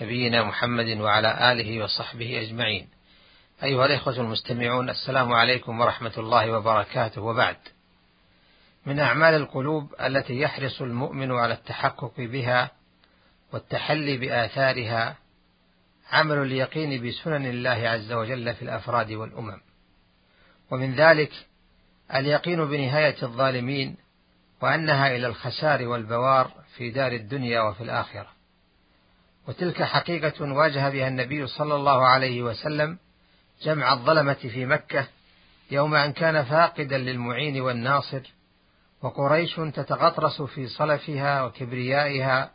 نبينا محمد وعلى آله وصحبه أجمعين. أيها الإخوة المستمعون السلام عليكم ورحمة الله وبركاته. وبعد من أعمال القلوب التي يحرص المؤمن على التحقق بها والتحلي بآثارها عمل اليقين بسنن الله عز وجل في الأفراد والأمم. ومن ذلك اليقين بنهاية الظالمين وأنها إلى الخسار والبوار في دار الدنيا وفي الآخرة. وتلك حقيقة واجه بها النبي صلى الله عليه وسلم جمع الظلمة في مكة يوم أن كان فاقدا للمعين والناصر وقريش تتغطرس في صلفها وكبريائها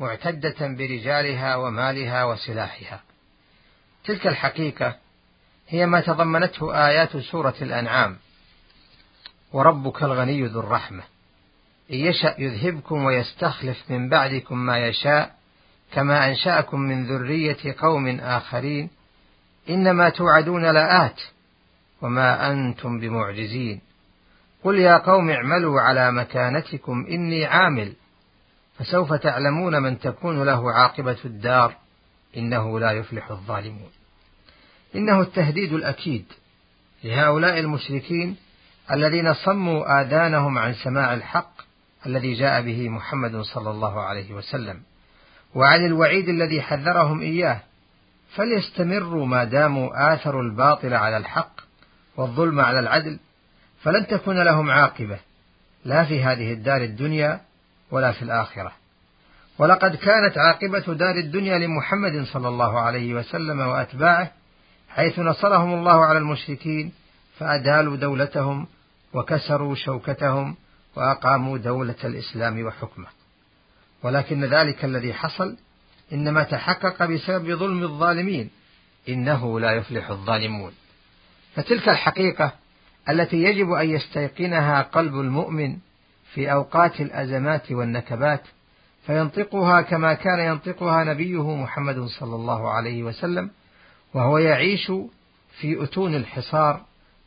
معتدة برجالها ومالها وسلاحها. تلك الحقيقة هي ما تضمنته آيات سورة الأنعام: وربك الغني ذو الرحمة إن يشأ يذهبكم ويستخلف من بعدكم ما يشاء كما أنشأكم من ذرية قوم آخرين إنما توعدون لآت وما أنتم بمعجزين قل يا قوم اعملوا على مكانتكم إني عامل فسوف تعلمون من تكون له عاقبة الدار إنه لا يفلح الظالمون إنه التهديد الأكيد لهؤلاء المشركين الذين صموا آذانهم عن سماع الحق الذي جاء به محمد صلى الله عليه وسلم وعن الوعيد الذي حذرهم إياه فليستمروا ما داموا آثروا الباطل على الحق والظلم على العدل فلن تكون لهم عاقبة لا في هذه الدار الدنيا ولا في الآخرة. ولقد كانت عاقبة دار الدنيا لمحمد صلى الله عليه وسلم وأتباعه حيث نصرهم الله على المشركين فأدالوا دولتهم وكسروا شوكتهم وأقاموا دولة الإسلام وحكمه. ولكن ذلك الذي حصل إنما تحقق بسبب ظلم الظالمين. إنه لا يفلح الظالمون. فتلك الحقيقة التي يجب أن يستيقنها قلب المؤمن في أوقات الأزمات والنكبات فينطقها كما كان ينطقها نبيه محمد صلى الله عليه وسلم وهو يعيش في أتون الحصار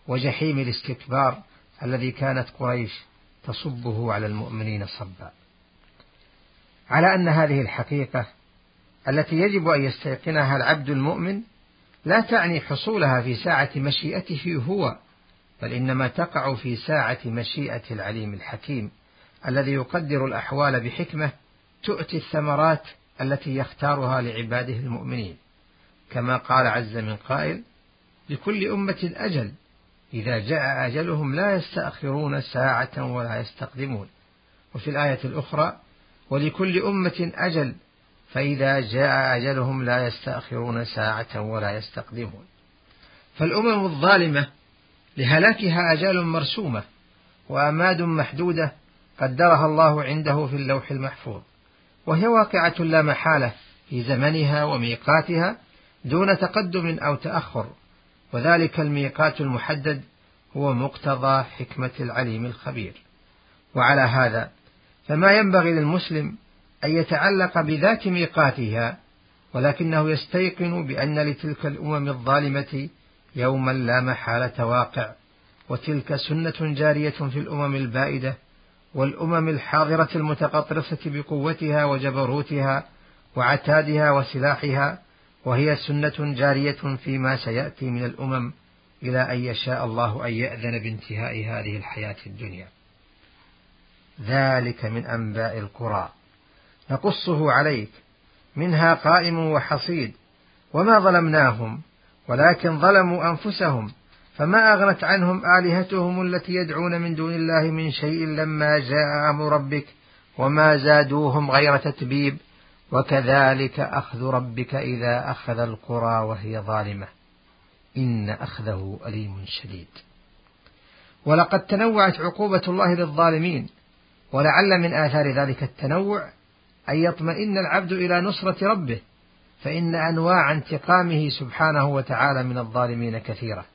وجحيم الاستكبار الذي كانت قريش تصبه على المؤمنين صبا. على أن هذه الحقيقة التي يجب أن يستيقنها العبد المؤمن لا تعني حصولها في ساعة مشيئته هو بل إنما تقع في ساعة مشيئة العليم الحكيم الذي يقدر الأحوال بحكمة تؤتي الثمرات التي يختارها لعباده المؤمنين. كما قال عز من قائل لكل أمة أجل إذا جاء أجلهم لا يستأخرون ساعة ولا يستقدمون. وفي الآية الأخرى ولكل أمة أجل فإذا جاء أجلهم لا يستأخرون ساعة ولا يستقدمون. فالأمم الظالمة لهلاكها أجال مرسومة وأماد محدودة قدرها الله عنده في اللوح المحفوظ. وهي واقعة لا محالة في زمنها وميقاتها دون تقدم أو تأخر وذلك الميقات المحدد هو مقتضى حكمة العليم الخبير. وعلى هذا فما ينبغي للمسلم أن يتعلق بذات ميقاتها ولكنه يستيقن بأن لتلك الأمم الظالمة يوما لا محالة واقع وتلك سنة جارية في الأمم البائدة والأمم الحاضرة المتقطرسة بقوتها وجبروتها وعتادها وسلاحها وهي سنة جارية فيما سيأتي من الأمم إلى أن يشاء الله أن يأذن بانتهاء هذه الحياة الدنيا. ذلك من أنباء القرى. نقصه عليك. منها قائم وحصيد. وما ظلمناهم ولكن ظلموا أنفسهم. فما أغنت عنهم آلهتهم التي يدعون من دون الله من شيء لما جاء أمر ربك. وما زادوهم غير تتبيب. وكذلك أخذ ربك إذا أخذ القرى وهي ظالمة. إن أخذه أليم شديد. ولقد تنوعت عقوبة الله للظالمين. ولعل من آثار ذلك التنوع أن يطمئن العبد إلى نصرة ربه فإن أنواع انتقامه سبحانه وتعالى من الظالمين كثيرة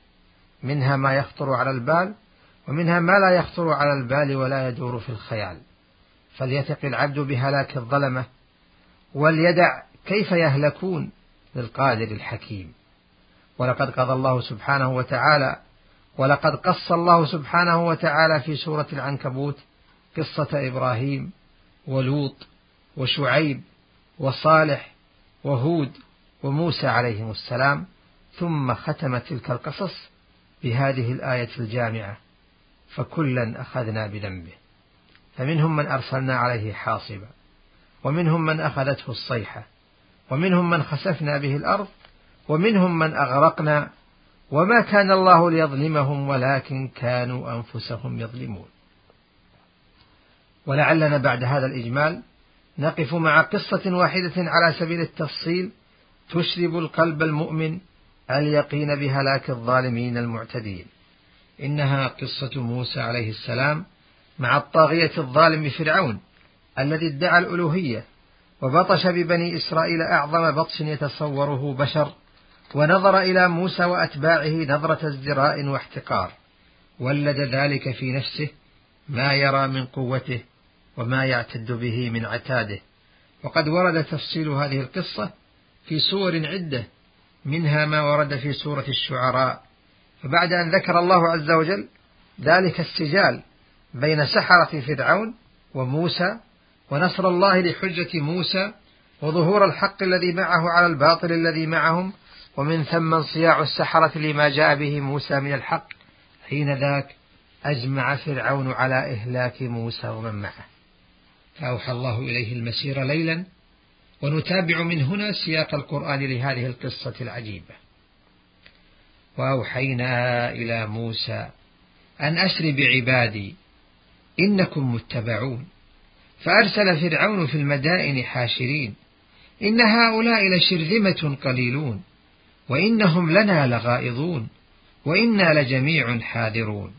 منها ما يخطر على البال ومنها ما لا يخطر على البال ولا يدور في الخيال. فليثق العبد بهلاك الظلمة وليدع كيف يهلكون للقادر الحكيم. ولقد قضى الله سبحانه وتعالى ولقد قص الله سبحانه وتعالى في سورة العنكبوت قصة إبراهيم ولوط وشعيب وصالح وهود وموسى عليهم السلام ثم ختم تلك القصص بهذه الآية الجامعة فكلا أخذنا بذنبه. فمنهم من أرسلنا عليه حاصبا ومنهم من أخذته الصيحة ومنهم من خسفنا به الأرض ومنهم من أغرقنا وما كان الله ليظلمهم ولكن كانوا أنفسهم يظلمون. ولعلنا بعد هذا الإجمال نقف مع قصة واحدة على سبيل التفصيل تشرب القلب المؤمن اليقين بهلاك الظالمين المعتدين. إنها قصة موسى عليه السلام مع الطاغية الظالم فرعون الذي ادعى الألوهية وبطش ببني إسرائيل أعظم بطش يتصوره بشر ونظر إلى موسى وأتباعه نظرة ازدراء واحتقار. ولد ذلك في نفسه ما يرى من قوته وما يعتد به من عتاده. وقد ورد تفصيل هذه القصة في سور عدة منها ما ورد في سورة الشعراء. فبعد أن ذكر الله عز وجل ذلك السجال بين سحرة فرعون وموسى ونصر الله لحجة موسى وظهور الحق الذي معه على الباطل الذي معهم ومن ثم انصياع السحرة لما جاء به موسى من الحق حين ذاك أجمع فرعون على إهلاك موسى ومن معه. فأوحى الله إليه المسير ليلا ونتابع من هنا سياق القرآن لهذه القصة العجيبة. وأوحينا إلى موسى أن أسر بعبادي إنكم متبعون. فأرسل فرعون في المدائن حاشرين إن هؤلاء لشرذمة قليلون وإنهم لنا لغائظون وإنا لجميع حاذرون.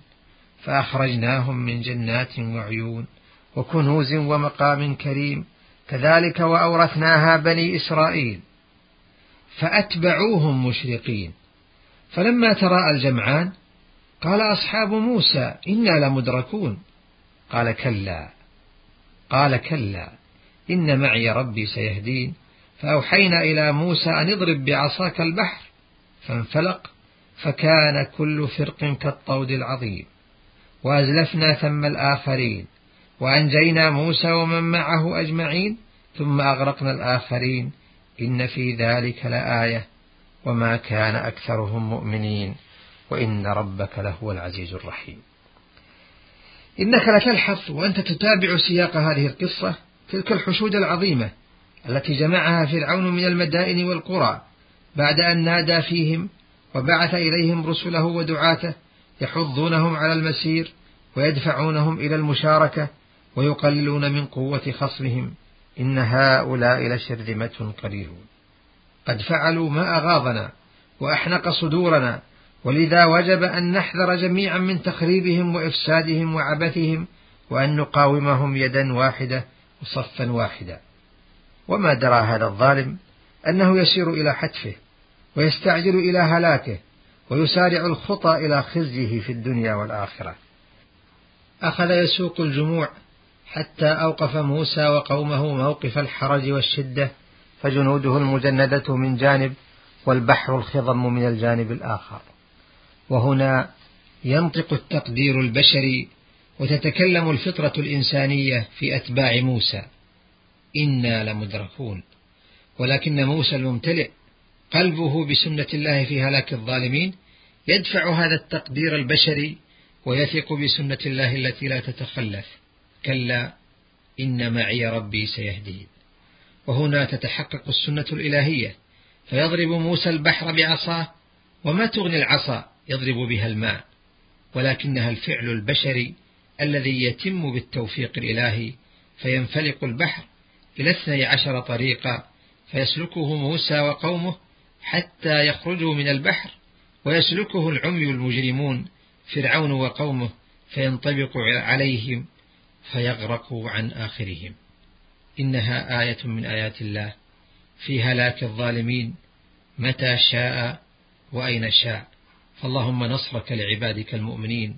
فأخرجناهم من جنات وعيون وكنوز ومقام كريم كذلك وأورثناها بني إسرائيل فأتبعوهم مشرقين فلما تراءى الجمعان قال أصحاب موسى إنا لمدركون قال كلا قال كلا إن معي ربي سيهدين فأوحينا إلى موسى أن اضرب بعصاك البحر فانفلق فكان كل فرق كالطود العظيم وأزلفنا ثم الآخرين. وأنجينا موسى ومن معه أجمعين ثم أغرقنا الآخرين. إن في ذلك لآية وما كان أكثرهم مؤمنين. وإن ربك لهو العزيز الرحيم. إنك لتلحظ وأنت تتابع سياق هذه القصة تلك الحشود العظيمة التي جمعها فرعون من المدائن والقرى بعد أن نادى فيهم وبعث إليهم رسله ودعاته يحضونهم على المسير ويدفعونهم إلى المشاركة ويقللون من قوة خصمهم. إن هؤلاء لشرذمة قليلون قد فعلوا ما أغاظنا وأحنق صدورنا ولذا وجب أن نحذر جميعا من تخريبهم وإفسادهم وعبثهم وأن نقاومهم يدا واحدة وصفا واحدا وما درى هذا الظالم؟ أنه يسير إلى حتفه ويستعجل إلى هلاكه ويسارع الخطى إلى خزيه في الدنيا والآخرة. أخذ يسوق الجموع حتى أوقف موسى وقومه موقف الحرج والشدة فجنوده المجندة من جانب والبحر الخضم من الجانب الآخر. وهنا ينطق التقدير البشري وتتكلم الفطرة الإنسانية في أتباع موسى. إنا لمدركون. ولكن موسى الممتلئ قلبه بسنة الله في هلاك الظالمين يدفع هذا التقدير البشري ويثق بسنة الله التي لا تتخلف. كلا إن معي ربي سيهدين. وهنا تتحقق السنة الإلهية. فيضرب موسى البحر بعصاه وما تغني العصا يضرب بها الماء. ولكنها الفعل البشري الذي يتم بالتوفيق الإلهي. فينفلق البحر إلى اثني عشر طريقا فيسلكه موسى وقومه حتى يخرجوا من البحر ويسلكه العمي المجرمون فرعون وقومه فينطبق عليهم فيغرقوا عن آخرهم. إنها آية من آيات الله. في هلاك الظالمين متى شاء وأين شاء. فاللهم نصرك لعبادك المؤمنين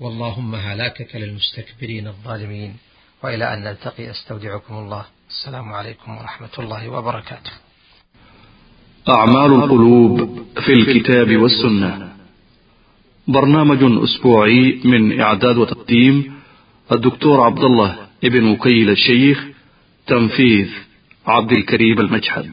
واللهم هلاكك للمستكبرين الظالمين. وإلى أن نلتقي أستودعكم الله. السلام عليكم ورحمة الله وبركاته. أعمال القلوب في الكتاب والسنة. برنامج أسبوعي من إعداد وتقديم الدكتور عبد الله ابن وكيل الشيخ تنفيذ عبد الكريم المجحد.